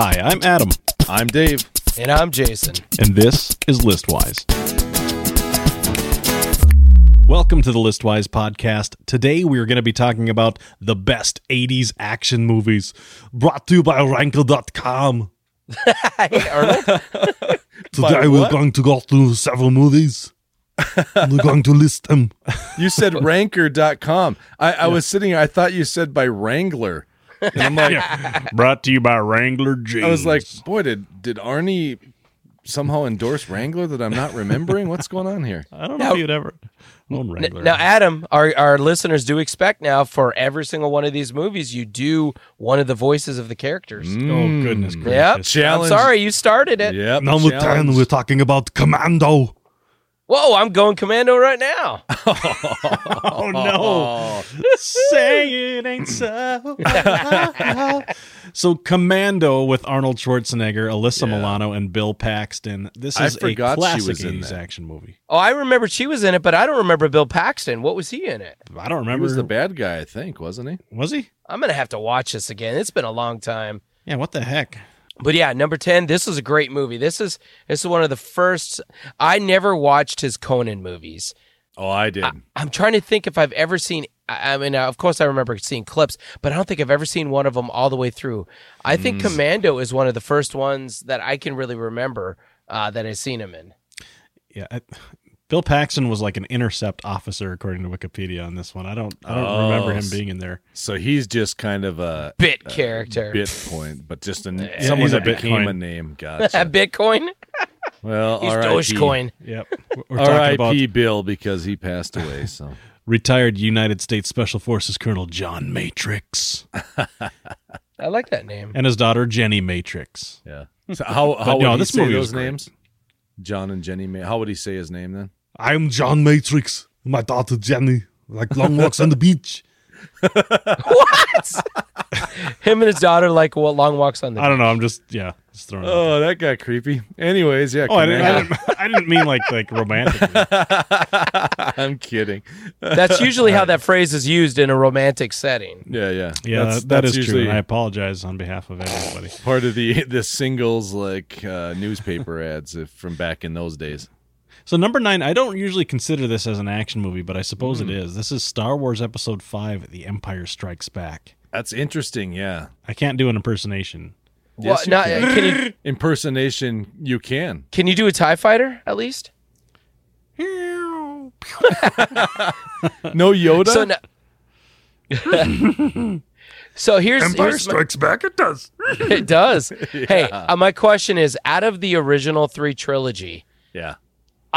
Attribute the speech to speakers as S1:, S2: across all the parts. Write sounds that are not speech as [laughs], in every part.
S1: Hi, I'm Adam,
S2: I'm Dave.
S3: And I'm Jason.
S1: and this is Listwise. Welcome to the Listwise podcast. Today we are going to be talking about the best 80s action movies brought to you by.
S3: Hey, Arnold. [laughs]
S1: Today we're going to go through several movies. [laughs] we're going to list them.
S2: You said ranker.com. I, I was sitting here, I thought you said by Wrangler. And I'm like, [laughs]
S1: Brought to you by Wrangler Jeans.
S2: I was like, boy, did, did Arnie somehow endorse Wrangler that I'm not remembering? What's going on here?
S1: I don't know
S3: Now-
S1: if you'd ever own Wrangler.
S3: now, Adam, our, our listeners do expect now for every single one of these movies, you do one of the voices of the characters.
S1: oh, goodness mm. gracious.
S3: Yep. I'm sorry, you started it.
S2: Yep.
S1: Number
S2: challenge.
S1: 10, we're talking about Commando.
S3: Whoa, I'm going commando right now. [laughs]
S1: Oh, oh, no. [laughs] Say it ain't so. [laughs] so, Commando with Arnold Schwarzenegger, Alyssa
S2: Yeah.
S1: Milano, and Bill Paxton. This
S2: I
S1: is a
S2: forgot she
S1: classic
S2: was in
S1: 80s
S2: that.
S1: action movie.
S3: Oh, I remember she was in it, but I don't remember Bill Paxton. What was he in it?
S1: I don't
S2: He
S1: remember.
S2: was the bad guy, I think, wasn't he?
S1: Was he?
S3: I'm going to have to watch this again. It's been a long time.
S1: Yeah, what the heck?
S3: But yeah, number 10, this is a great movie. This is this is one of the first I never watched his Conan movies.
S2: Oh, I did.
S3: I'm trying to think if I've ever seen. I I mean, uh, of course, I remember seeing clips, but I don't think I've ever seen one of them all the way through. I think Commando is one of the first ones that I can really remember uh, that I've seen him in.
S1: Yeah. I, Bill Paxton was like an intercept officer, according to Wikipedia on this one. I don't, I don't
S2: Oh,
S1: remember him
S2: oh,
S1: being in there.
S2: so he's just kind of a
S3: Bit character.
S2: bit point, but just a,
S3: Yeah,
S2: someone
S1: he's a
S2: that became
S1: Bitcoin.
S2: a name. [laughs] Gotcha.
S3: Bitcoin.
S2: well,
S3: He's
S2: R.I.P.
S3: Dogecoin.
S1: Yep. [laughs] We're talking about
S2: R.I.P. Bill because he passed away. So [laughs]
S1: retired United States Special Forces Colonel John Matrix
S3: I like that name.
S1: and his daughter Jenny Matrix.
S2: yeah. So how how
S1: But
S2: would
S1: no,
S2: he
S1: this
S2: say
S1: movie
S2: those
S1: great.
S2: names? John and Jenny. Ma- How would he say his name then?
S1: I'm John Matrix. My daughter Jenny. Like long walks on the beach. [laughs]
S3: what? Him and his daughter like what long walks on the.
S1: I don't know. I'm just yeah, just throwing. it out.
S2: Oh, that got creepy. Anyways, yeah.
S1: Oh, I didn't, I didn't. I didn't mean like like romantic. [laughs]
S2: I'm kidding.
S3: That's usually how that phrase is used in a romantic setting.
S2: Yeah, yeah,
S1: Yeah,
S2: That's-
S1: that, that
S2: that's
S1: is true. And I apologize on behalf of everybody.
S2: part of the the singles like uh, newspaper ads if, from back in those days.
S1: So number nine, I don't usually consider this as an action movie, but I suppose
S2: Hmm.
S1: it is. This is Star Wars Episode Five: The Empire Strikes Back.
S2: That's interesting. Yeah,
S1: I can't do an impersonation.
S3: Well,
S2: Yes, you
S3: now,
S2: can.
S3: can you [laughs]
S2: impersonation. You can.
S3: can you do a Tie Fighter at least?
S2: No Yoda.
S3: So now, [laughs] so here's, here's my-
S1: Back. It does. [laughs]
S3: it does. Hey, uh, my question is: out of the original three trilogy,
S2: yeah.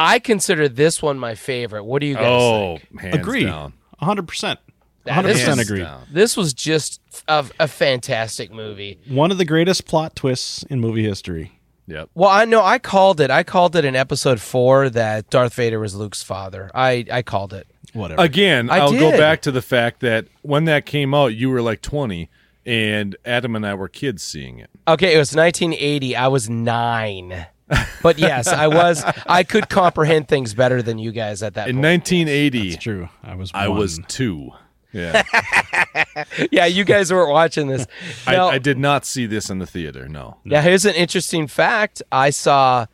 S3: I consider this one my favorite. What do you guys
S2: Oh,
S3: think?
S2: hands
S1: Agree.
S2: down.
S1: hundred percent.
S2: 100%
S1: agree.
S2: down.
S3: This was just a, a fantastic movie.
S1: One of the greatest plot twists in movie history.
S2: Yep.
S3: Well, I know I called it. I called it in episode four that Darth Vader was Luke's father. I I called it.
S1: Whatever.
S2: Again,
S3: I
S2: I'll go back to the fact that when that came out, you were like 20, and Adam and I were kids seeing it.
S3: Okay, it was 1980. I was nine. [laughs] But yes, I was. I could comprehend things better than you guys at that
S2: In
S3: point.
S2: 1980,
S1: it's true. I was.
S2: I was two. Yeah, [laughs]
S3: yeah, you guys weren't watching this. [laughs]
S2: I,
S3: Now,
S2: I did not see this in the theater. No.
S3: Now, here's an interesting fact. I saw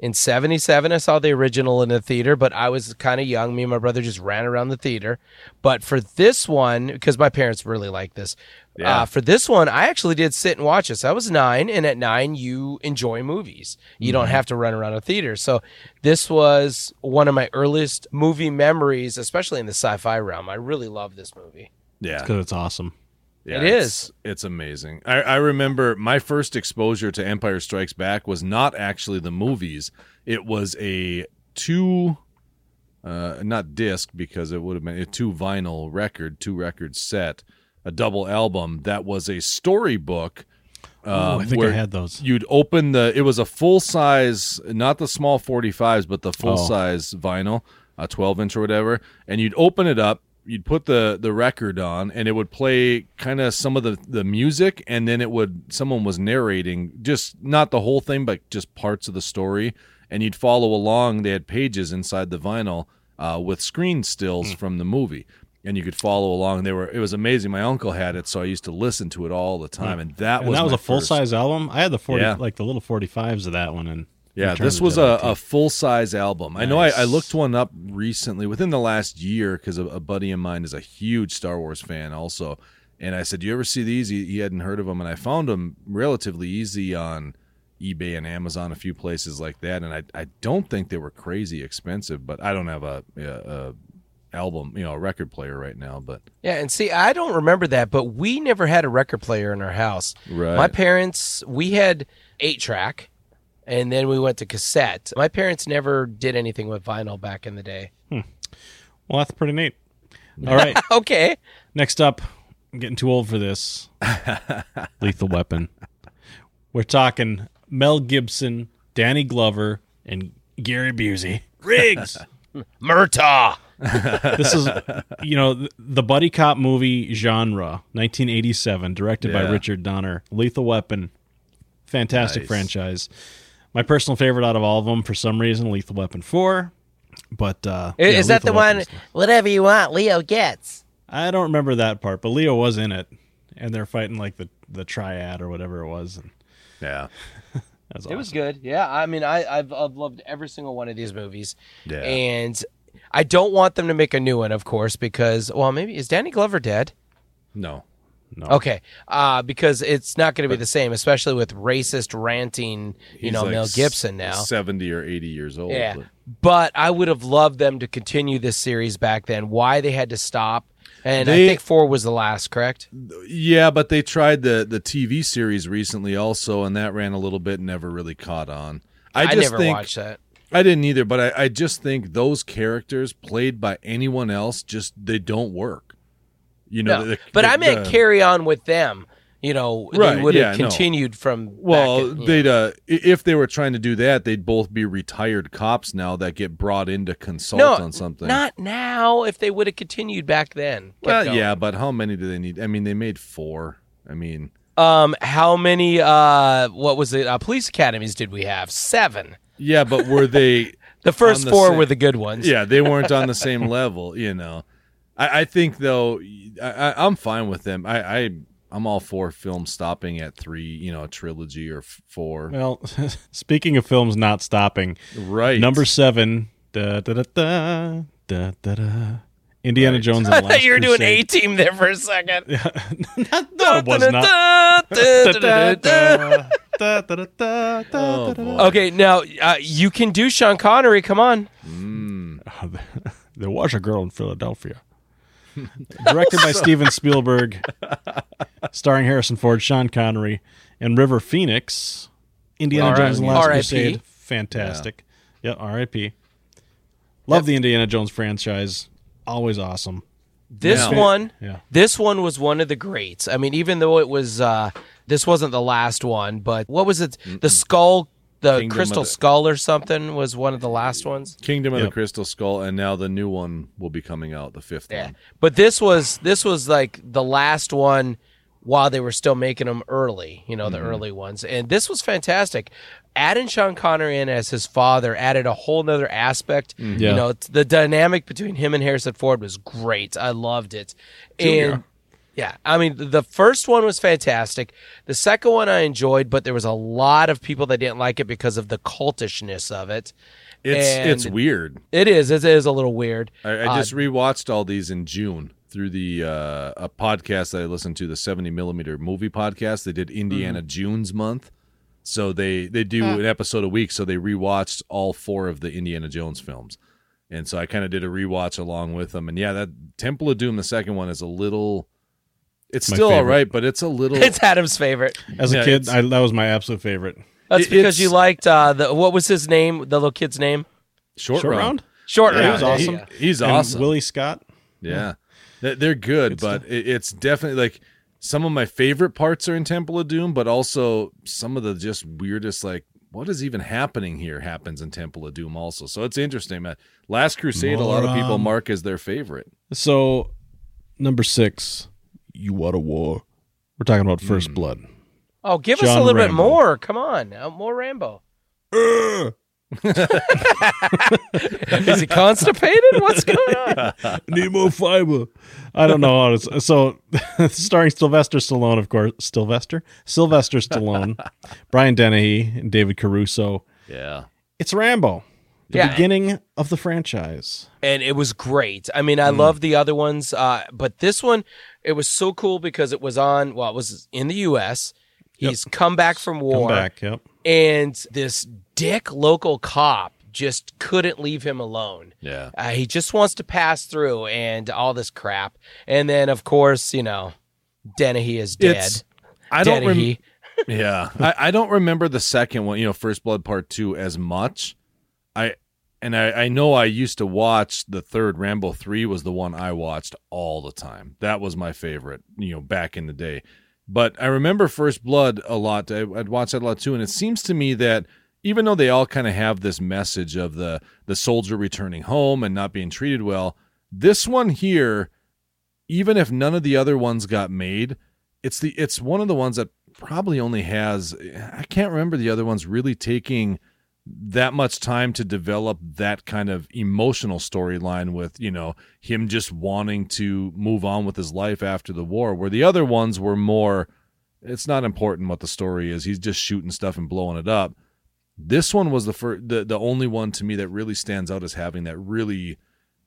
S3: in 77, I saw the original in the theater, but I was kind of young. Me and my brother just ran around the theater. But for this one, because my parents really like this,
S2: Yeah.
S3: uh, for this one, I actually did sit and watch this. I was nine, and at nine, you enjoy movies. You don't have to run around a theater. So this was one of my earliest movie memories, especially in the sci fi realm. I really love this movie.
S2: Yeah,
S1: because it's awesome.
S2: Yeah,
S3: It
S2: it's- It's amazing. I, I remember my first exposure to Empire Strikes Back was not actually the movies. It was a two, uh, not disc because it would have been a two vinyl record, two record set, a double album that was a storybook.
S1: oh,
S2: um,
S1: I think
S2: where
S1: I had those.
S2: You'd open the. It was a full size, not the small forty fives, but the full
S1: Oh.
S2: size vinyl, a twelve inch or whatever. And you'd open it up. You'd put the the record on, and it would play kind of some of the the music, and then it would someone was narrating just not the whole thing, but just parts of the story, and you'd follow along. They had pages inside the vinyl uh, with screen stills from the movie. And you could follow along. They were it was amazing. My uncle had it, so I used to listen to it all the time, and that
S1: and
S2: was
S1: that was a full
S2: first-
S1: size album. I had the forty,
S2: Yeah.
S1: like the little forty fives of that one, and
S2: Yeah, this was a, a full size album. I know I, I looked one up recently within the last year because a, a buddy of mine is a huge Star Wars fan also. And I said, "Do you ever see these?" He, he hadn't heard of them, and I found them relatively easy on eBay and Amazon, a few places like that. And I I don't think they were crazy expensive, but I don't have a, a, a album, you know, a record player right now. But
S3: Yeah, and see, I don't remember that, but we never had a record player in our house.
S2: Right.
S3: My parents, we had eight track, and then we went to cassette. My parents never did anything with vinyl back in the day. Hmm.
S1: well, that's pretty neat. [laughs] All right,
S3: Okay.
S1: next up, I'm getting too old for this. [laughs] Lethal Weapon. We're talking Mel Gibson, Danny Glover, and Gary Busey. Riggs. [laughs]
S3: Murtaugh. [laughs]
S1: this is you know the buddy cop movie genre 1987 directed by richard donner lethal weapon fantastic
S2: Nice.
S1: franchise my personal favorite out of all of them for some reason lethal weapon 4 but uh
S3: Is,
S1: yeah,
S3: is that the
S1: Lethal
S3: one?
S1: Weapon's-
S3: Whatever you want, Leo Getz.
S1: i don't remember that part but leo was in it and they're fighting like the the triad or whatever it was and
S2: yeah, [laughs]
S1: that was
S3: It was good. Yeah, I mean, I, I've, I've loved every single one of these movies.
S2: Yeah.
S3: And I don't want them to make a new one, of course, because, well, maybe, is Danny Glover dead?
S2: no,
S1: no
S3: Okay, uh, because it's not going to be the same, especially with racist ranting, you
S2: He's
S3: know,
S2: like
S3: Mel Gibson now.
S2: seventy or eighty years old.
S3: Yeah,
S2: but-
S3: but I would have loved them to continue this series back then. Why they had to stop, and I think four was the last, correct?
S2: Yeah, but they tried the the TV series recently also, and that ran a little bit and never really caught on. I,
S3: I,
S2: just
S3: never
S2: think
S3: watched that.
S2: I didn't either, but I, I just think those characters played by anyone else just they don't work. You know,
S3: No,
S2: the-
S3: but
S2: the-
S3: I meant carry on with them. You know,
S2: Right,
S3: they would have
S2: yeah, no.
S3: continued from.
S2: Well, they'd
S3: know.
S2: uh, if they were trying to do that, they'd both be retired cops now that get brought in to consult
S3: no,
S2: on something.
S3: not now. If they would have continued back then.
S2: Well,
S3: going.
S2: yeah, but how many do they need? I mean, they made four. I mean,
S3: Um, how many? Uh, what was it? Uh, police academies did we have? Seven.
S2: Yeah, but were they? [laughs]
S3: The first
S2: the
S3: four
S2: same-
S3: were the good ones.
S2: yeah, they weren't on the [laughs] same level, you know. I, I think though, I, I, I'm fine with them. I, I I'm all for films stopping at three, you know, a trilogy or f- four.
S1: well [laughs] speaking of films not stopping
S2: Right.
S1: number seven da, da, da, da, da, da, da. Indiana
S2: Right.
S1: jones [laughs] and
S3: I
S1: the
S3: thought
S1: Last
S3: you were doing A team there for a second. [laughs]
S1: no, it was not. [laughs]
S2: Oh,
S1: da, da.
S2: boy.
S3: Okay, now uh, you can do Sean Connery. Come on.
S2: Mm.
S1: there was a girl in Philadelphia. Directed by Steven Spielberg, starring Harrison Ford, Sean Connery, and River Phoenix. Indiana
S3: R-
S1: Jones and the Last
S3: R.I.P..
S1: Crusade. Fantastic. Yeah, R.I.P. Love the Indiana Jones franchise. Always awesome.
S3: This
S2: Yeah.
S3: one,
S1: Yeah.
S3: this one was one of the greats. I mean, even though it was, uh, this wasn't the last one, but what was it? The skull, the
S2: Kingdom
S3: crystal
S2: the-
S3: skull or something was one of the last ones.
S2: Kingdom of
S1: Yep.
S2: the Crystal Skull, and now the new one will be coming out, the fifth
S3: Yeah,
S2: one.
S3: but this was this was like the last one while they were still making them early. You know, the early ones, and this was fantastic. Adding Sean Connery in as his father added a whole nother aspect.
S1: Yeah.
S3: You know, the dynamic between him and Harrison Ford was great. I loved it. And yeah, I mean, the first one was fantastic. The second one I enjoyed, but there was a lot of people that didn't like it because of the cultishness of it.
S2: It's
S3: And-
S2: it's weird.
S3: It is. It is a little weird.
S2: I, I
S3: Uh,
S2: just rewatched all these in June through the uh, a podcast that I listened to, the seventy millimeter movie podcast. They did Indiana
S3: Mm-hmm.
S2: Jones month, so they they do an episode a week. So they rewatched all four of the Indiana Jones films, and so I kind of did a rewatch along with them. And yeah, that Temple of Doom, the second one, is a little. It's
S1: My
S2: still all
S1: favorite.
S2: right, but it's a little.
S3: It's Adam's favorite.
S1: As a
S2: Yeah,
S1: kid, I, that was my absolute favorite.
S3: That's
S2: It-
S3: because
S2: it's-
S3: you liked uh, the what was his name? The little kid's name?
S2: short,
S1: Short
S2: round.
S1: round?
S3: Short
S2: Yeah,
S3: round.
S1: he was awesome.
S3: Yeah.
S2: He's
S1: And
S2: awesome.
S1: Willie Scott.
S2: Yeah, They- they're good, but it, it's definitely like some of my favorite parts are in Temple of Doom, but also some of the just weirdest, like what is even happening here, happens in Temple of Doom also. So it's interesting, man. Last Crusade, a lot of people
S1: Moron.
S2: mark as their favorite.
S1: So, number six, you want a war. We're talking about First
S2: Hmm.
S1: Blood.
S3: Oh, give us a
S1: John
S3: little bit more. Come on, uh, more Rambo. [laughs] Is he constipated? What's going on? [laughs]
S1: Need more fiber. I don't know how to. So, [laughs] starring Sylvester Stallone, of course. Sylvester? Sylvester Stallone, Brian Dennehy, and David Caruso.
S2: Yeah.
S1: It's Rambo, the
S3: Yeah.
S1: beginning of the franchise.
S3: and it was great. I mean, I love the other ones, uh, but this one, it was so cool because it was on. Well, it was in the U.S. He's come back from war,
S1: Come back. Yep.
S3: And this dick local cop just couldn't leave him alone.
S2: Yeah.
S3: Uh, he just wants to pass through and all this crap. And then, of course, you know, Dennehy is dead.
S2: It's I don't rem-
S3: Dennehy. [laughs]
S2: Yeah, I, I don't remember the second one. You know, First Blood Part Two as much. I and I, I know I used to watch the third Rambo three was the one I watched all the time. That was my favorite. You know, back in the day. But I remember First Blood a lot. I, I'd watch that a lot too, and it seems to me that even though they all kind of have this message of the the soldier returning home and not being treated well, this one here, even if none of the other ones got made, it's the it's one of the ones that probably only has I can't remember the other ones really taking that much time to develop that kind of emotional storyline with you know him just wanting to move on with his life after the war where the other ones were more it's not important what the story is he's just shooting stuff and blowing it up. This one was the first the, the only one to me that really stands out as having that really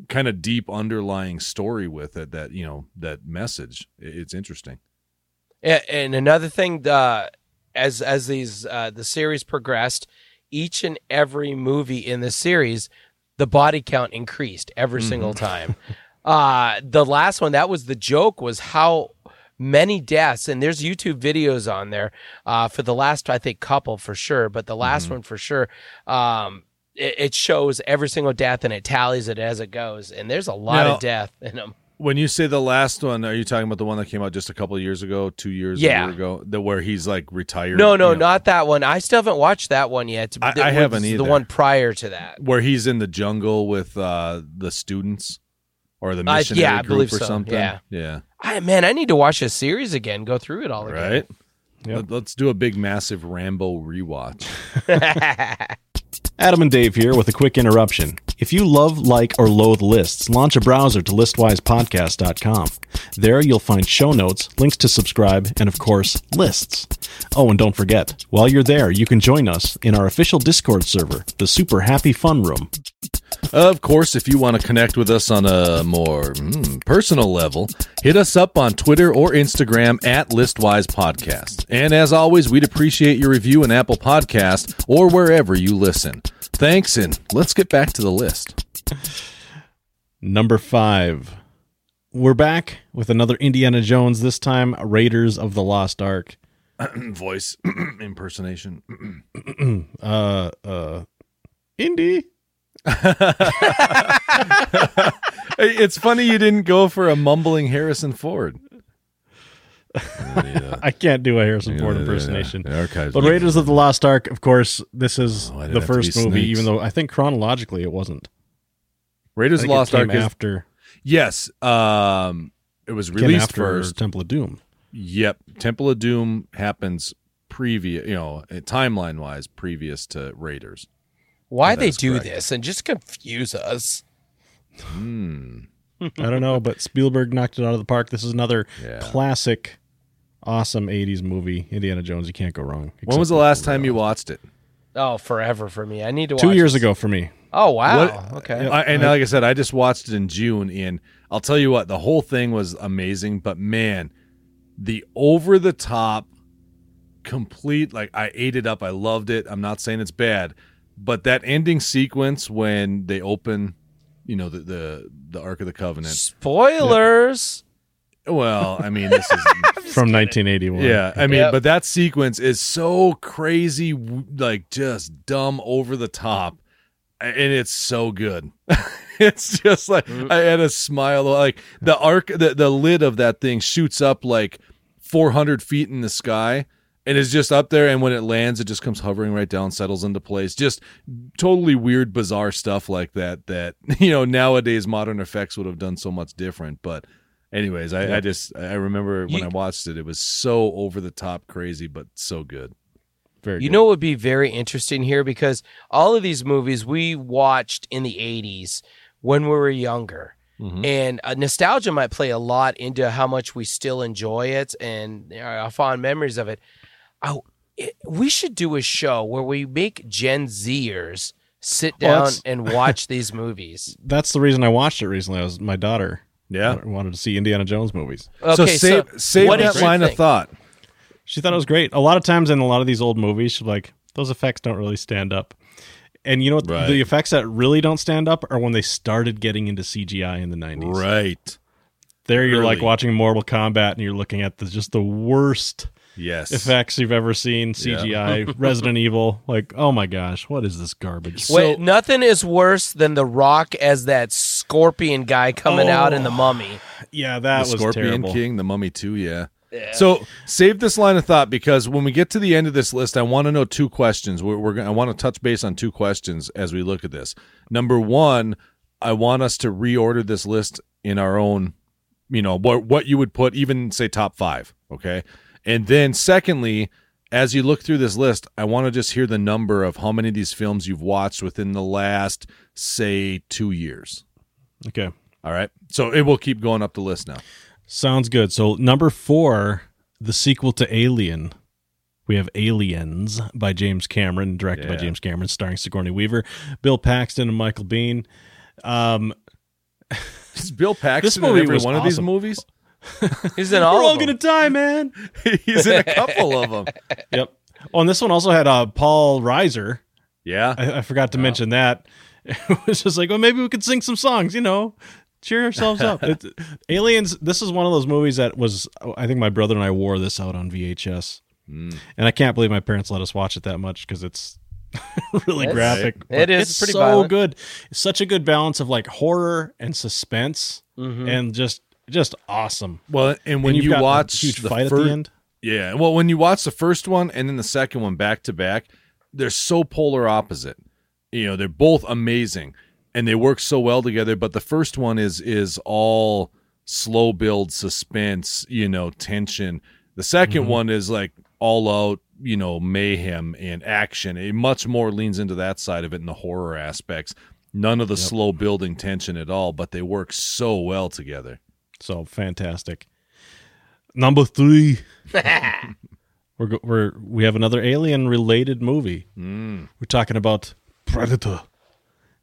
S2: kind of deep underlying story with it that you know that message. It's interesting.
S3: And another thing, uh, as as these uh, the series progressed, each and every movie in the series, the body count increased every single time. [laughs] Uh, the last one, that was the joke, was how many deaths, and there's YouTube videos on there uh, for the last, I think, couple for sure, but the last one for sure. Um, it, it shows every single death and it tallies it as it goes, and there's a lot
S2: Now-
S3: of death in them.
S2: When you say the last one, are you talking about the one that came out just a couple of years ago, two years
S3: Yeah.
S2: ago, the where he's like retired?
S3: No, no,
S2: you know,
S3: not that one. I still haven't watched that one yet.
S2: I-
S3: It
S2: I haven't either.
S3: The one prior to that.
S2: where he's in the jungle with uh, the students or the
S3: Uh,
S2: missionary
S3: yeah, I
S2: group
S3: believe
S2: or
S3: so,
S2: something.
S3: yeah.
S2: yeah,
S3: I man, I need to watch this series again. Go through it all again.
S2: right.
S1: Yep.
S2: Let, us do a big, massive Rambo rewatch. [laughs] [laughs]
S1: Adam and Dave here with a quick interruption. If you love, like, or loathe lists, launch a browser to listwisepodcast.com. There you'll find show notes, links to subscribe, and of course, lists. Oh, and don't forget, while you're there, you can join us in our official Discord server, the Super Happy Fun Room.
S2: Of course, if you want to connect with us on a more mm, personal level, hit us up on Twitter or Instagram at Listwise Podcast. And as always, we'd appreciate your review in Apple Podcast or wherever you listen. Thanks, and let's get back to the list.
S1: Number five. We're back with another Indiana Jones, this time Raiders of the Lost Ark. [clears throat]
S2: Voice [clears throat] impersonation. [clears throat]
S1: Uh, uh, Indy?
S2: It's funny you didn't go for a mumbling Harrison Ford. [laughs]
S1: I can't do a Harrison Ford impersonation.
S2: The archives.
S1: But Raiders of the Lost Ark, of course, this is
S2: Oh,
S1: the first movie,
S2: snakes.
S1: even though I think chronologically it wasn't.
S2: Raiders of the Lost Ark. Is,
S1: after
S2: yes, um, it was
S1: came
S2: released
S1: after
S2: first.
S1: Temple of Doom.
S2: Yep, Temple of Doom happens previous, you know, timeline wise, previous to Raiders.
S3: Why they do
S2: correct.
S3: this and just confuse us?
S2: Hmm.
S1: I don't know, but Spielberg knocked it out of the park. This is another
S2: Yeah.
S1: classic, awesome '80s movie. Indiana Jones. You can't go wrong.
S2: When was the last time you watched it?
S3: Oh, forever for me. I need to watch
S1: Two years
S3: this.
S1: ago for me.
S3: Oh wow.
S2: What-
S3: okay.
S2: I, and like I said, I just watched it in June, and I'll tell you what, the whole thing was amazing. But man, the over the top, complete like I ate it up. I loved it. I'm not saying it's bad, but that ending sequence when they open, you know, the the, the Ark of the Covenant.
S3: Spoilers.
S2: Well, I mean, this is [laughs]
S1: From 1981.
S2: Yeah, I mean,
S3: Yep.
S2: but that sequence is so crazy, like just dumb over the top, and it's so good. [laughs] it's just like
S3: Mm.
S2: I had a smile. Like the arc, the the lid of that thing shoots up like 400 feet in the sky. And is just up there, and when it lands, it just comes hovering right down, settles into place. Just totally weird, bizarre stuff like that. That [laughs] you know nowadays modern effects would have done so much different. But anyways, I, I just I remember when
S3: You-
S2: I watched it, it was so over the top crazy, but so good.
S1: Very
S3: You
S1: good.
S3: know what would be very interesting here because all of these movies we watched in the 80s when we were younger.
S1: Mm-hmm.
S3: And uh, nostalgia might play a lot into how much we still enjoy it and our fond memories of it. I, it. We should do a show where we make Gen Zers sit down
S1: that's-
S3: and watch these movies. [laughs]
S1: That's the reason I watched it recently. I was my daughter.
S2: Yeah.
S1: wanted to see Indiana Jones movies.
S2: so
S3: Okay,
S2: save save
S3: what
S2: that
S3: did you
S2: line of thought.
S1: She thought it was great. A lot of times in a lot of these old movies, she's like, those effects don't really stand up. And you know what?
S2: Right.
S1: The effects that really don't stand up are when they started getting into CGI in the 90s.
S2: Right.
S1: There you're like watching Mortal Kombat and you're looking at the, just the worst
S2: Yes.
S1: effects you've ever seen. CGI, [laughs] Resident Evil. Like, oh my gosh, what is this garbage?
S3: Wait, nothing is worse than The Rock as that scorpion guy coming out in The oh. Mummy.
S1: Yeah, that
S2: the
S1: was
S2: Scorpion
S1: terrible.
S2: King, the Mummy too. Yeah. So save this line of thought because when we get to the end of this list, I want to know two questions. We're, we're gonna, I want to touch base on two questions as we look at this. Number one, I want us to reorder this list in our own, you know, what what you would put even say top five, okay? And then secondly, as you look through this list, I want to just hear the number of how many of these films you've watched within the last say two years.
S1: Okay.
S2: All right, so it will keep going up the list now.
S1: Sounds good. So number four, the sequel to Alien. We have Aliens by James Cameron, directed by James Cameron, starring Sigourney Weaver, Bill Paxton, and Michael Biehn. Um,
S2: Is Bill [laughs] Paxton
S1: movie
S2: in every one of these movies? [laughs]
S3: He's in all
S1: we're all gonna die, man. [laughs]
S2: He's in a couple of them. [laughs]
S1: yep. Oh, and this one also had uh, Paul Reiser.
S2: Yeah.
S1: I, I forgot to mention that. It was just like, well, maybe we could sing some songs, you know, cheer ourselves up. It, Aliens. This is one of those movies that was. I think my brother and I wore this out on VHS, and I can't believe my parents let us watch it that much because it's really
S3: It's-
S1: graphic.
S3: it
S1: but it's
S3: pretty
S1: so
S3: violent.
S1: good. It's such a good balance of like horror and suspense,
S3: Mm-hmm.
S1: and just just awesome.
S2: Well, and when
S1: and you've a
S2: watch
S1: huge
S2: the
S1: fight
S2: fir-
S1: at the end.
S2: yeah. Well, when you watch the first one and then the second one back to back, they're so polar opposite. You know, they're both amazing and they work so well together. But the first one is is all slow build, suspense, you know, tension. The 2nd
S1: Mm-hmm.
S2: one is like all out, you know, mayhem and action. It much more leans into that side of it in the horror aspects. None of the slow building tension at all, but they work so well together.
S1: So fantastic. Number three, [laughs] we're go- we're we have another alien related movie.
S2: Mm.
S1: We're talking about Predator,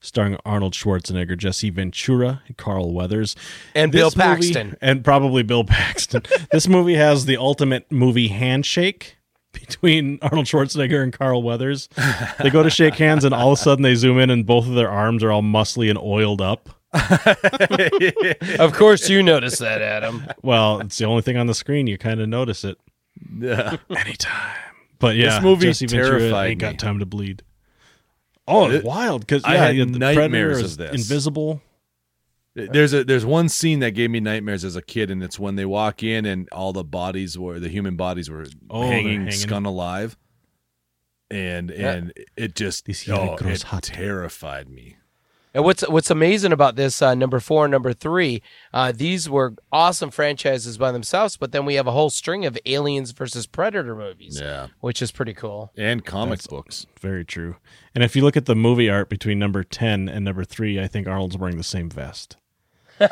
S1: starring Arnold Schwarzenegger, Jesse Ventura, and Carl Weathers,
S3: And Bill
S1: This movie-
S3: Paxton.
S1: and probably Bill Paxton. [laughs] this movie has the ultimate movie handshake between Arnold Schwarzenegger and Carl Weathers. They go to shake hands, and all of a sudden they zoom in, and both of their arms are all muscly and oiled up. [laughs]
S3: Of course, you notice that, Adam.
S1: Well, it's the only thing on the screen. You kind of notice it.
S2: Yeah.
S1: anytime. But yeah,
S2: This movie
S1: Jesse Ventura
S2: terrified
S1: ain't
S2: me.
S1: got time to bleed. Oh,
S2: It-
S1: wild! Because
S2: I
S1: yeah,
S2: had
S1: the
S2: nightmares
S1: Predator
S2: of this.
S1: invisible.
S2: There's a there's one scene that gave me nightmares as a kid, and it's when they walk in and all the bodies were the human bodies were
S1: Oh, they're
S2: hanging,
S1: hanging.
S2: scun alive, and and it just
S1: This
S2: oh, it
S1: hot.
S2: terrified me.
S3: And what's what's amazing about this uh, number four and number three, uh, these were awesome franchises by themselves. But then we have a whole string of Aliens versus Predator movies,
S2: Yeah,
S3: which is pretty cool.
S2: and comic
S1: That's-
S2: books.
S1: Very true. And if you look at the movie art between number ten and number three, I think Arnold's wearing the same vest. [laughs]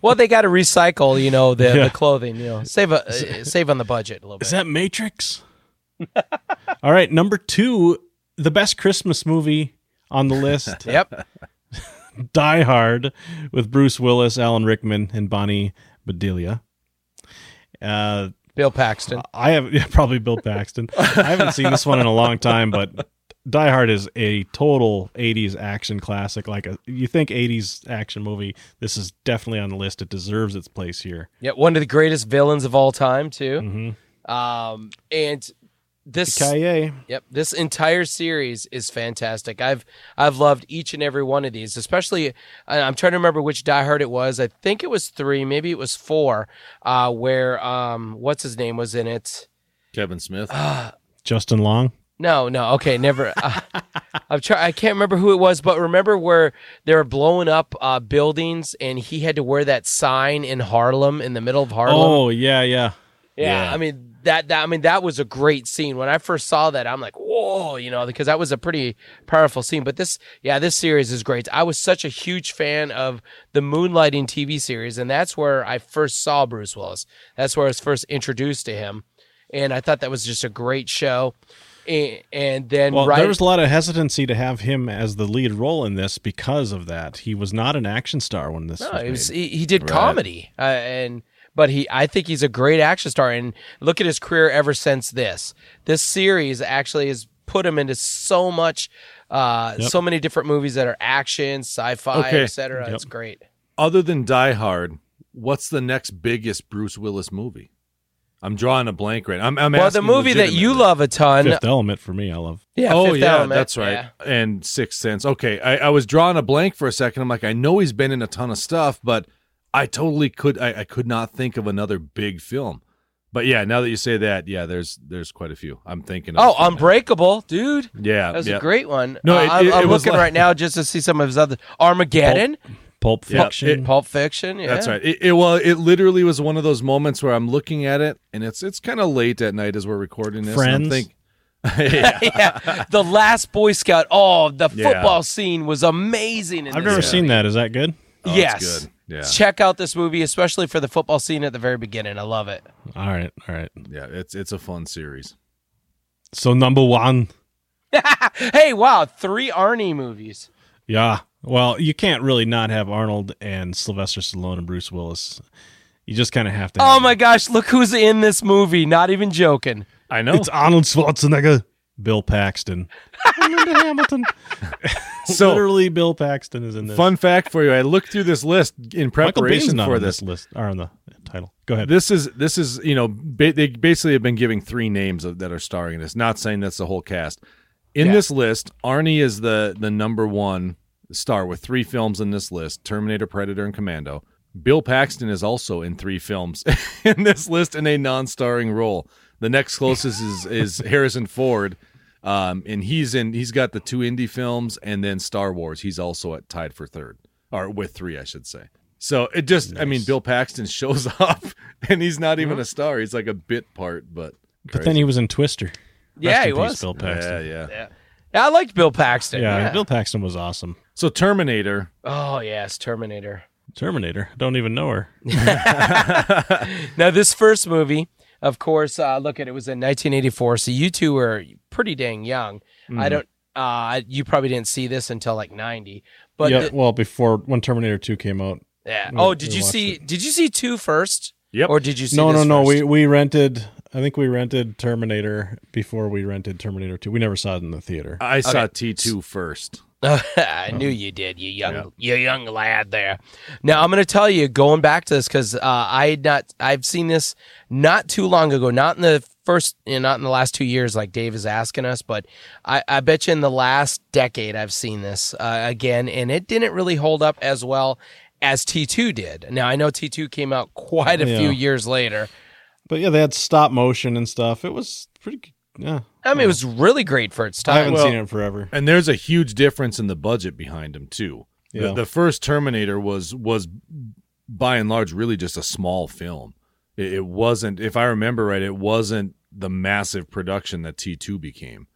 S3: Well, they got to recycle, you know, the,
S1: Yeah.
S3: the clothing, you know, save a, uh, save on the budget a little bit.
S1: Is that Matrix? [laughs] All right, number two, the best Christmas movie on the list, [laughs]
S3: Yep. [laughs]
S1: Die Hard, with Bruce Willis, Alan Rickman, and Bonnie Bedelia. Uh,
S3: Bill Paxton.
S1: I have [laughs] yeah, probably Bill Paxton. I haven't seen this one in a long time, but Die Hard is a total '80s action classic. Like a you think '80s action movie, this is definitely on the list. It deserves its place here.
S3: Yeah, one of the greatest villains of all time, too.
S1: Mm-hmm.
S3: Um, and this
S1: Kaye.
S3: Yep, this entire series is fantastic. I've I've loved each and every one of these, especially I- I'm trying to remember which Die Hard it was. I think it was three, maybe it was four, uh, where um, what's his name was in it.
S2: Kevin Smith.
S1: Justin Long.
S3: No, no, okay, never. Uh, [laughs] I'm try- I can't remember who it was, but remember where they were blowing up uh, buildings, and he had to wear that sign in Harlem, in the middle of Harlem.
S1: Oh yeah, yeah.
S3: yeah,
S2: yeah.
S3: I mean that, that I mean that was a great scene. When I first saw that, I'm like, whoa, you know, because that was a pretty powerful scene. But this, yeah, this series is great. I was such a huge fan of the Moonlighting TV series, and that's where I first saw Bruce Willis. That's where I was first introduced to him, and I thought that was just a great show. And, and then
S1: Well,
S3: right,
S1: there was a lot of hesitancy to have him as the lead role in this because of that. He was not an action star when this
S3: No,
S1: was
S3: was, he, he did comedy, uh, and but he, I think he's a great action star. And look at his career ever since this. This series actually has put him into so much, uh,
S1: Yep.
S3: so many different movies that are action, sci-fi,
S2: Okay.
S3: etc.
S1: Yep.
S3: It's great.
S2: Other than Die Hard, what's the next biggest Bruce Willis movie? I'm drawing a blank right. I'm, I'm
S3: Well, the movie that you love a ton,
S1: Fifth Element for me. I love.
S3: yeah,
S2: oh
S3: Fifth
S2: yeah,
S3: Element,
S2: that's right.
S3: yeah.
S2: And Sixth Sense. Okay, I, I was drawing a blank for a second. I'm like, I know he's been in a ton of stuff, but I totally could. I, I could not think of another big film. But yeah, now that you say that, yeah, there's there's quite a few. I'm thinking. Of
S3: Oh,
S2: a few now.
S3: Unbreakable, dude.
S2: Yeah,
S3: That was
S2: yeah.
S3: a great one.
S2: No,
S3: Uh, I'm,
S2: it-
S3: I'm
S2: was
S3: looking
S2: like-
S3: right now just to see some of his other Armageddon,
S1: Pulp
S2: Yeah,
S1: Fiction.
S2: it-
S3: Pulp Fiction. Yeah.
S2: That's right. It, it well, it literally was one of those moments where I'm looking at it, and it's it's kind of late at night as we're recording this. and I'm
S1: Friends?
S2: think- yeah. [laughs] [laughs]
S3: yeah, the last Boy Scout. Oh, the
S2: Yeah.
S3: football scene was amazing. In
S1: I've
S3: this
S1: never
S3: movie.
S1: seen that. Is that good?
S2: Oh,
S3: yes.
S2: good. Yeah,
S3: Check out this movie, especially for the football scene at the very beginning. I love it.
S1: All right, all right.
S2: yeah. It's it's a fun series.
S1: So number one, [laughs]
S3: hey, wow, three Arnie movies.
S1: yeah. Well, you can't really not have Arnold and Sylvester Stallone and Bruce Willis. You just kind of have to.
S3: Oh
S1: have
S3: my gosh, look who's in this movie. Not even joking.
S2: I know.
S1: It's Arnold Schwarzenegger, Bill Paxton, [laughs] Linda Hamilton. [laughs]
S2: So-
S1: literally, Bill Paxton is in this.
S2: Fun fact for you: I looked through this list in preparation
S1: not
S2: for
S1: on
S2: this.
S1: this list or on the title. Go ahead.
S2: This is this is you know ba- they basically have been giving three names of, that are starring in this. Not saying that's the whole cast. In
S3: Yeah.
S2: this list, Arnie is the the number one star with three films in this list: Terminator, Predator, and Commando. Bill Paxton is also in three films [laughs] in this list in a non-starring role. The next closest is is [laughs] Harrison Ford, um, and he's in he's got the two Indy films and then Star Wars. He's also at tied for third or with three, I should say. So it just, I mean, Bill Paxton [laughs] shows up [laughs] and he's not even a star. He's like a bit part, but
S1: but then he was in Twister.
S3: Yeah,
S1: Rest
S3: he
S1: peace,
S3: was.
S1: Bill Paxton.
S2: yeah, yeah.
S3: Yeah. Yeah, I liked Bill Paxton.
S1: Yeah,
S3: Yeah.
S1: Bill Paxton was awesome.
S2: So Terminator,
S3: Oh yes, Terminator.
S1: Terminator. Don't even know her.
S3: Now this first movie, of course, uh, look at it was in 1984. So you two were pretty dang young.
S1: Mm-hmm.
S3: I don't. Uh, you probably didn't see this until like 90. But
S1: yeah,
S3: the-
S1: well, before when Terminator Two came out.
S3: yeah.
S1: we-
S3: Oh, did you see?
S1: it.
S3: Did you see two first?
S2: Yep.
S3: Or did you see?
S1: No, no,
S3: this
S1: no. We
S3: first?
S1: we rented. I think we rented Terminator before we rented Terminator Two. We never saw it in the theater.
S2: I saw T2 first. [laughs]
S3: I knew you did, you young, you young lad there. Now I'm going to tell you, going back to this because uh, I had not, I've seen this not too long ago, not in the first, you know, not in the last two years, like Dave is asking us, but I, I bet you in the last decade I've seen this uh, again, and it didn't really hold up as well as T2 did. Now I know T2 came out quite a
S1: Yeah.
S3: few years later.
S1: But yeah, they had stop motion and stuff. It was pretty. Yeah,
S3: I mean, it was really great for its time.
S1: I haven't
S2: Well-
S1: seen it in forever.
S2: And there's a huge difference in the budget behind them too. The,
S1: Yeah.
S2: the first Terminator was was by and large really just a small film. It, it wasn't, if I remember right, it wasn't the massive production that T2 became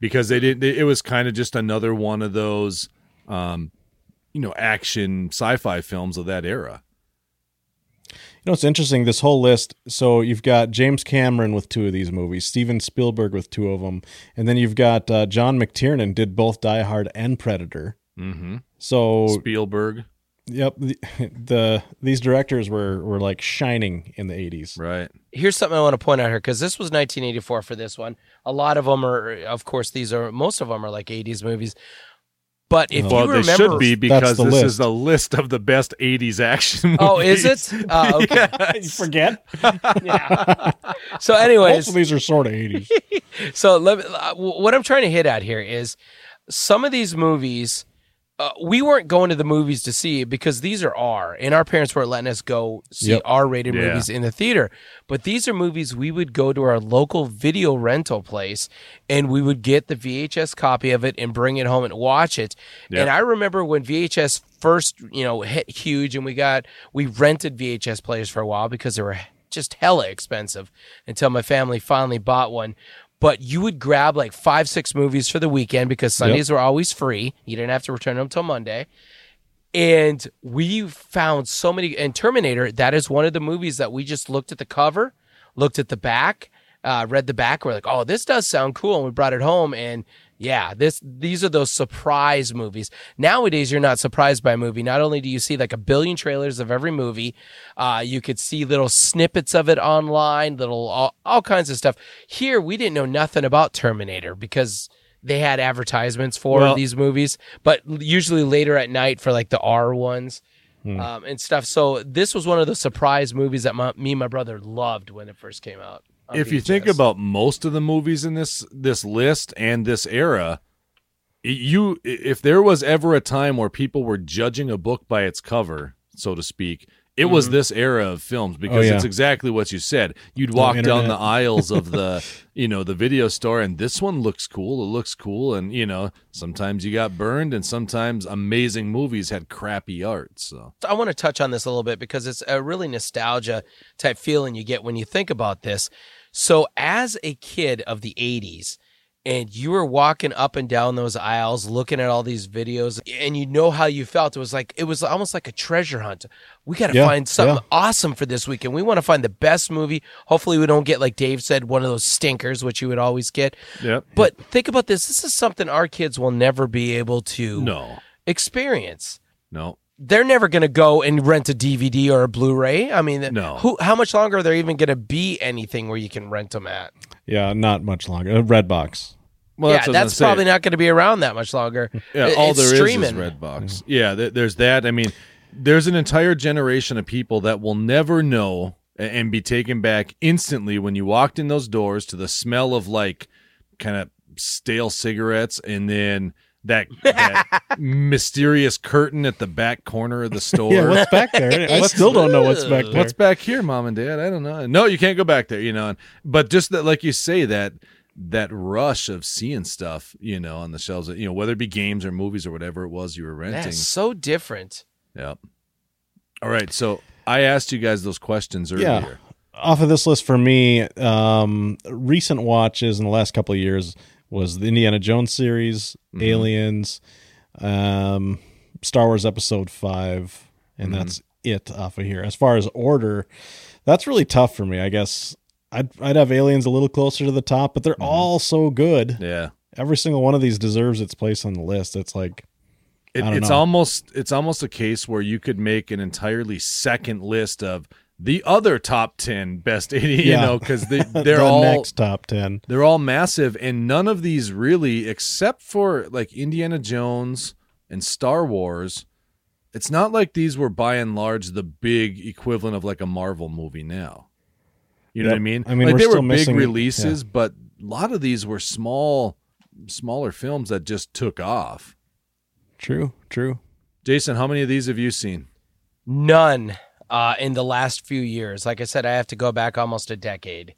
S2: because they didn't. It was kind of just another one of those, um, you know, action sci-fi films of that era.
S1: You know, it's interesting. This whole list. So you've got James Cameron with two of these movies, Steven Spielberg with two of them, and then you've got uh, John McTiernan did both Die Hard and Predator.
S2: Mm-hmm.
S1: So
S2: Spielberg,
S1: yep, the, [laughs] the these directors were were like shining in the eighties.
S2: right?
S3: here's something I want to point out here because this was 1984 for this one. A lot of them are, of course, these are most of them are like 80s movies. But if
S2: well,
S3: you
S2: they should be because this
S1: list.
S2: is the list of the best '80s action movies.
S3: oh, is it? Uh, [laughs] okay.
S2: Yes.
S1: Forget.
S3: yeah. [laughs] [laughs] So,
S1: Most
S3: anyways,
S1: of these are sort of eighties.
S3: so let me, uh, what I'm trying to hit at here is some of these movies. Uh, we weren't going to the movies to see it because these are R, and our parents weren't letting us go see
S1: Yep.
S3: R-rated
S2: Yeah.
S3: movies in the theater. But these are movies we would go to our local video rental place, and we would get the VHS copy of it and bring it home and watch it.
S2: Yep.
S3: And I remember when VHS first, you know, hit huge, and we got we rented VHS players for a while because they were just hella expensive until my family finally bought one. But you would grab like five, six movies for the weekend because Sundays were always free. You didn't have to return them till Monday. And we found so many. And Terminator, that is one of the movies that we just looked at the cover, looked at the back, uh, read the back. We're like, oh, this does sound cool. And we brought it home. And yeah, this these are those surprise movies. Nowadays, you're not surprised by a movie. Not only do you see like a billion trailers of every movie, uh, you could see little snippets of it online, little all, all kinds of stuff. Here, we didn't know nothing about Terminator because they had advertisements for
S2: Well-
S3: these movies, but usually later at night for like the R ones. Um, and stuff. So this was one of the surprise movies that my, me and my brother loved when it first came out.
S2: If you think about most of the movies in this this list and this era you if there was ever a time where people were judging a book by its cover so to speak it was mm-hmm. this era of films because oh,
S1: yeah.
S2: it's exactly what you said you'd walk down
S1: internet.
S2: the aisles of the [laughs] you know the video store and this one looks cool it looks cool and you know sometimes you got burned and sometimes amazing movies had crappy art so
S3: I want to touch on this a little bit because it's a really nostalgia type feeling you get when you think about this. So, as a kid of the 80s, and you were walking up and down those aisles looking at all these videos, and you know how you felt. It was like, it was almost like a treasure hunt. We got to
S1: Yeah,
S3: find something
S1: yeah.
S3: awesome for this weekend. We want to find the best movie. Hopefully, we don't get, like Dave said, one of those stinkers, which you would always get.
S2: yep
S3: But think about this this is something our kids will never be able to
S2: no
S3: experience
S2: no
S3: they're never going to go and rent a DVD or a Blu-ray. I mean,
S2: No.
S3: Who? How much longer are there even going to be anything where you can rent them at?
S1: Yeah, not much longer. Uh, Redbox.
S2: well
S3: yeah,
S2: what I was
S3: that's probably not going to be around that much longer.
S2: Yeah,
S3: It-
S2: all
S3: it's
S2: there is
S3: streaming.
S2: is Redbox. Yeah, th- there's that. I mean, there's an entire generation of people that will never know and be taken back instantly when you walked in those doors to the smell of like kind of stale cigarettes and then that, that mysterious curtain at the back corner of the [laughs] store.
S1: Yeah, what's back there? [laughs] I still don't know what's back there.
S2: What's back here, mom and dad? I don't know. No, you can't go back there, you know. And- But just that, like you say, that that rush of seeing stuff, you know, on the shelves, you know, whether it be games or movies or whatever it was you were renting.
S3: That's so different.
S2: Yep. All right, so I asked you guys those questions earlier.
S1: Yeah. Off of this list for me, um, recent watches in the last couple of years was the Indiana Jones series, mm-hmm. Aliens, um, Star Wars Episode Five, and mm-hmm. that's it off of here. As far as order, that's really tough for me. I guess I'd I'd have Aliens a little closer to the top, but they're mm-hmm. all so good.
S2: Yeah.
S1: Every single one of these deserves its place on the list. It's like
S2: It, it's
S1: know.
S2: almost it's almost a case where you could make an entirely second list of the other top 10 best 80, [laughs] you
S1: Yeah.
S2: know, cuz they [laughs] they're
S1: the
S2: all
S1: next top ten.
S2: They're all massive, and none of these really, except for like Indiana Jones and Star Wars, it's not like these were by and large the big equivalent of like a Marvel movie now. You know what I mean?
S1: I mean,
S2: like
S1: we're
S2: they were big
S1: missing-
S2: releases, but a lot of these were small, smaller films that just took off.
S1: True, true.
S2: Jason, how many of these have you seen?
S3: None uh, in the last few years. Like I said, I have to go back almost a decade.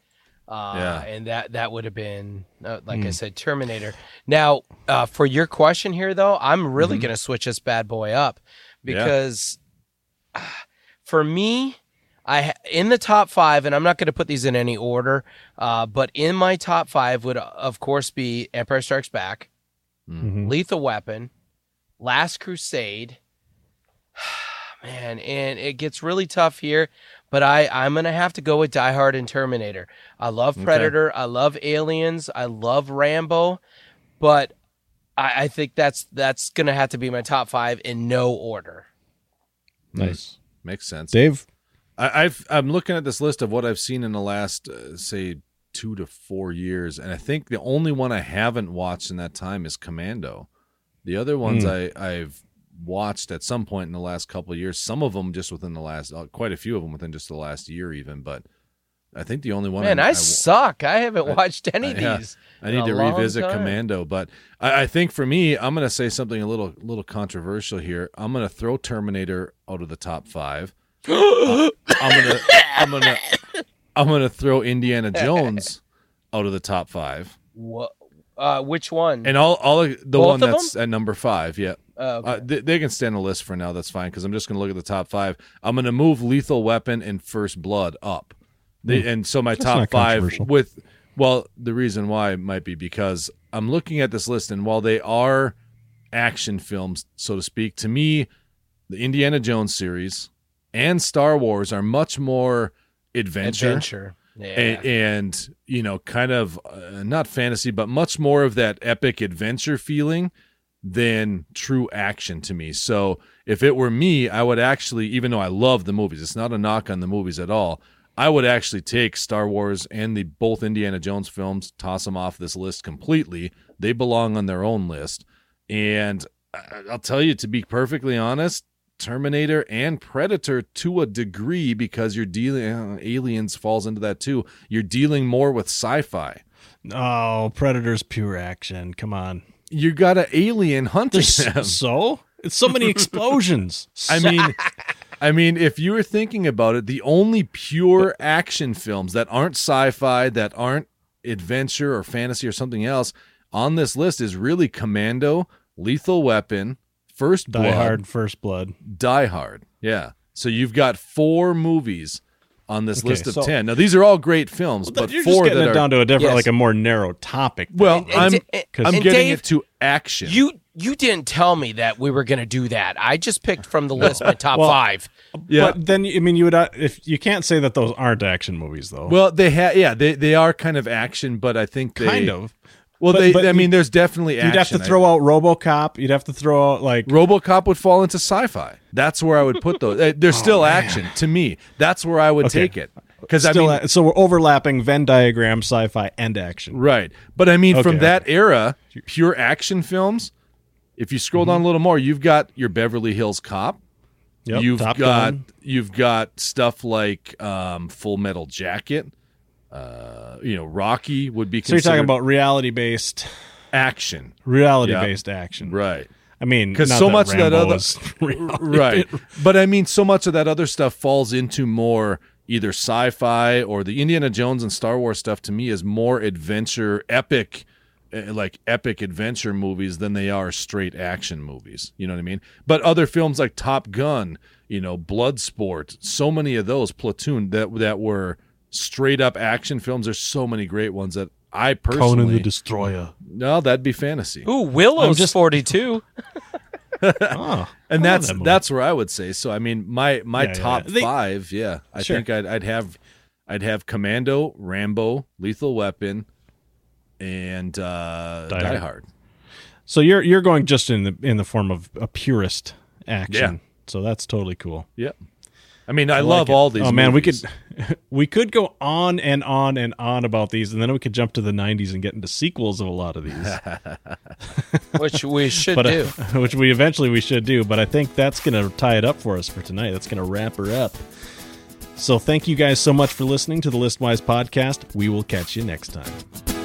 S3: Uh,
S2: Yeah.
S3: And that, that would have been, uh, like
S1: Hmm.
S3: I said, Terminator. Now, uh, for your question here, though, I'm
S1: Mm-hmm.
S3: really going to switch this bad boy up
S2: Yeah.
S3: because ah, for me, I in the top five, and I'm not going to put these in any order, uh, but in my top five would, uh, of course, be Empire Strikes Back,
S1: Mhm.
S3: Lethal Weapon, Last Crusade. Man, and it gets really tough here, but I I'm gonna have to go with Die Hard and Terminator. I love Predator, I love Aliens, I love Rambo, but I, I think that's that's gonna have to be my top five in no order.
S1: Nice,
S2: Makes sense.
S1: Dave.
S2: I, I've I'm looking at this list of what I've seen in the last uh, say two to four years, and I think the only one I haven't watched in that time is Commando. The other ones I I've watched at some point in the last couple of years. Some of them just within the last, uh, quite a few of them within just the last year, even. But I think the only one
S3: Man, I,
S2: I,
S3: suck. I haven't watched any of
S2: yeah.
S3: these.
S2: I need to revisit
S3: time.
S2: Commando, but I, I think for me, I'm going to say something a little little controversial here. I'm going to throw Terminator out of the top five. [gasps] Uh, I'm gonna I'm gonna I'm gonna throw Indiana [laughs] Jones out of the top five,
S3: What? Uh, which one?
S2: and all all the
S3: Both
S2: one
S3: of
S2: that's at number five. Yeah,
S3: Uh, okay.
S2: uh, they, they can stay on the list for now. That's fine because I'm just gonna look at the top five. I'm gonna move Lethal Weapon and First Blood up They, and so my
S1: That's
S2: top five with well, the reason why might be because I'm looking at this list, and while they are action films, so to speak, to me, the Indiana Jones series and Star Wars are much more adventure,
S3: Adventure. Yeah.
S2: a- and, you know, kind of uh, not fantasy, but much more of that epic adventure feeling than true action to me. So if it were me, I would actually, even though I love the movies, it's not a knock on the movies at all. I would actually take Star Wars and the both Indiana Jones films, toss them off this list completely. They belong on their own list. And I'll tell you, to be perfectly honest, Terminator and Predator to a degree, because you're dealing, uh, Aliens falls into that too. You're dealing more with sci fi.
S1: Oh, Predator's pure action. Come on.
S2: You got an alien hunting
S1: There's
S2: them. [laughs]
S1: so it's so many [laughs] explosions.
S2: I mean, [laughs] I mean, if you were thinking about it, the only pure action films that aren't sci-fi, that aren't adventure or fantasy or something else on this list is really Commando, Lethal Weapon, First
S1: Die Hard, First Blood.
S2: Die Hard. Yeah. So you've got four movies on this
S1: Okay,
S2: list of
S1: so-
S2: 10. Now these are all great films, but
S1: You're just
S2: four
S1: getting
S2: that
S1: it
S2: are
S1: down to a different,
S3: Yes.
S1: like a more narrow topic.
S2: well,
S3: And-
S2: I'm
S3: and- and-
S2: I'm
S3: and
S2: getting
S3: Dave,
S2: it to action.
S3: You you didn't tell me that we were going to do that. I just picked from the list my [laughs] top
S1: Well,
S3: five.
S2: yeah.
S1: But then, I mean, you would uh, if you can't say that those aren't action movies, though.
S2: well, they have yeah, they they are kind of action, but I think they
S1: kind of.
S2: Well,
S1: But-
S2: they
S1: but
S2: I mean there's definitely
S1: You'd have to throw out RoboCop. You'd have to throw out like
S2: RoboCop would fall into sci-fi. That's where I would put those. Uh, There's [laughs] still action to me. That's where I would
S1: Oh, Okay.
S2: take it. Because I mean,
S1: so we're overlapping Venn diagram, sci-fi, and action.
S2: right. But I mean, from
S1: Okay,
S2: that era, pure action films. If you scroll
S1: Mm-hmm.
S2: down a little more, you've got your Beverly Hills Cop.
S1: Yep,
S2: you've got
S1: Gun.
S2: you've got stuff like um, Full Metal Jacket. Uh, you know, Rocky would be.
S1: So you're talking about reality-based,
S2: action,
S1: reality-based action,
S2: right?
S1: I mean, because
S2: so much of that other- [laughs] right. But i mean so much of that other stuff falls into more either sci-fi or the indiana jones and star wars stuff to me is more adventure epic uh, like epic adventure movies than they are straight action movies. You know what i mean? But other films like top gun you know bloodsport so many of those platoon that that were straight up action films there's so many great ones that i personally
S1: Conan the Destroyer.
S2: no that'd be fantasy
S3: Ooh, Willow's
S1: just-
S3: forty two.
S1: Oh, [laughs]
S2: and
S1: I love
S2: that's
S1: that movie.
S2: that's where I would say. So I mean, my my
S1: Yeah, yeah,
S2: top
S1: yeah. They-
S2: five, yeah, I
S1: Sure.
S2: think I'd I'd have I'd have Commando, Rambo, Lethal Weapon, and uh,
S1: Die
S2: Die,
S1: Hard.
S2: Hard.
S1: So you're you're going just in the in the form of a purist action.
S2: Yeah.
S1: So that's totally cool.
S2: Yep. I mean, I,
S1: like
S2: love
S1: it.
S2: all these.
S1: Oh man, we could [laughs] we could go on and on and on about these, and then we could jump to the '90s and get into sequels of a lot of these, [laughs]
S3: which we should
S1: but
S3: do.
S1: uh, [laughs] which we eventually we should do. But I think that's gonna tie it up for us for tonight. That's gonna wrap her up. So thank you guys so much for listening to the Listwise podcast. We will catch you next time.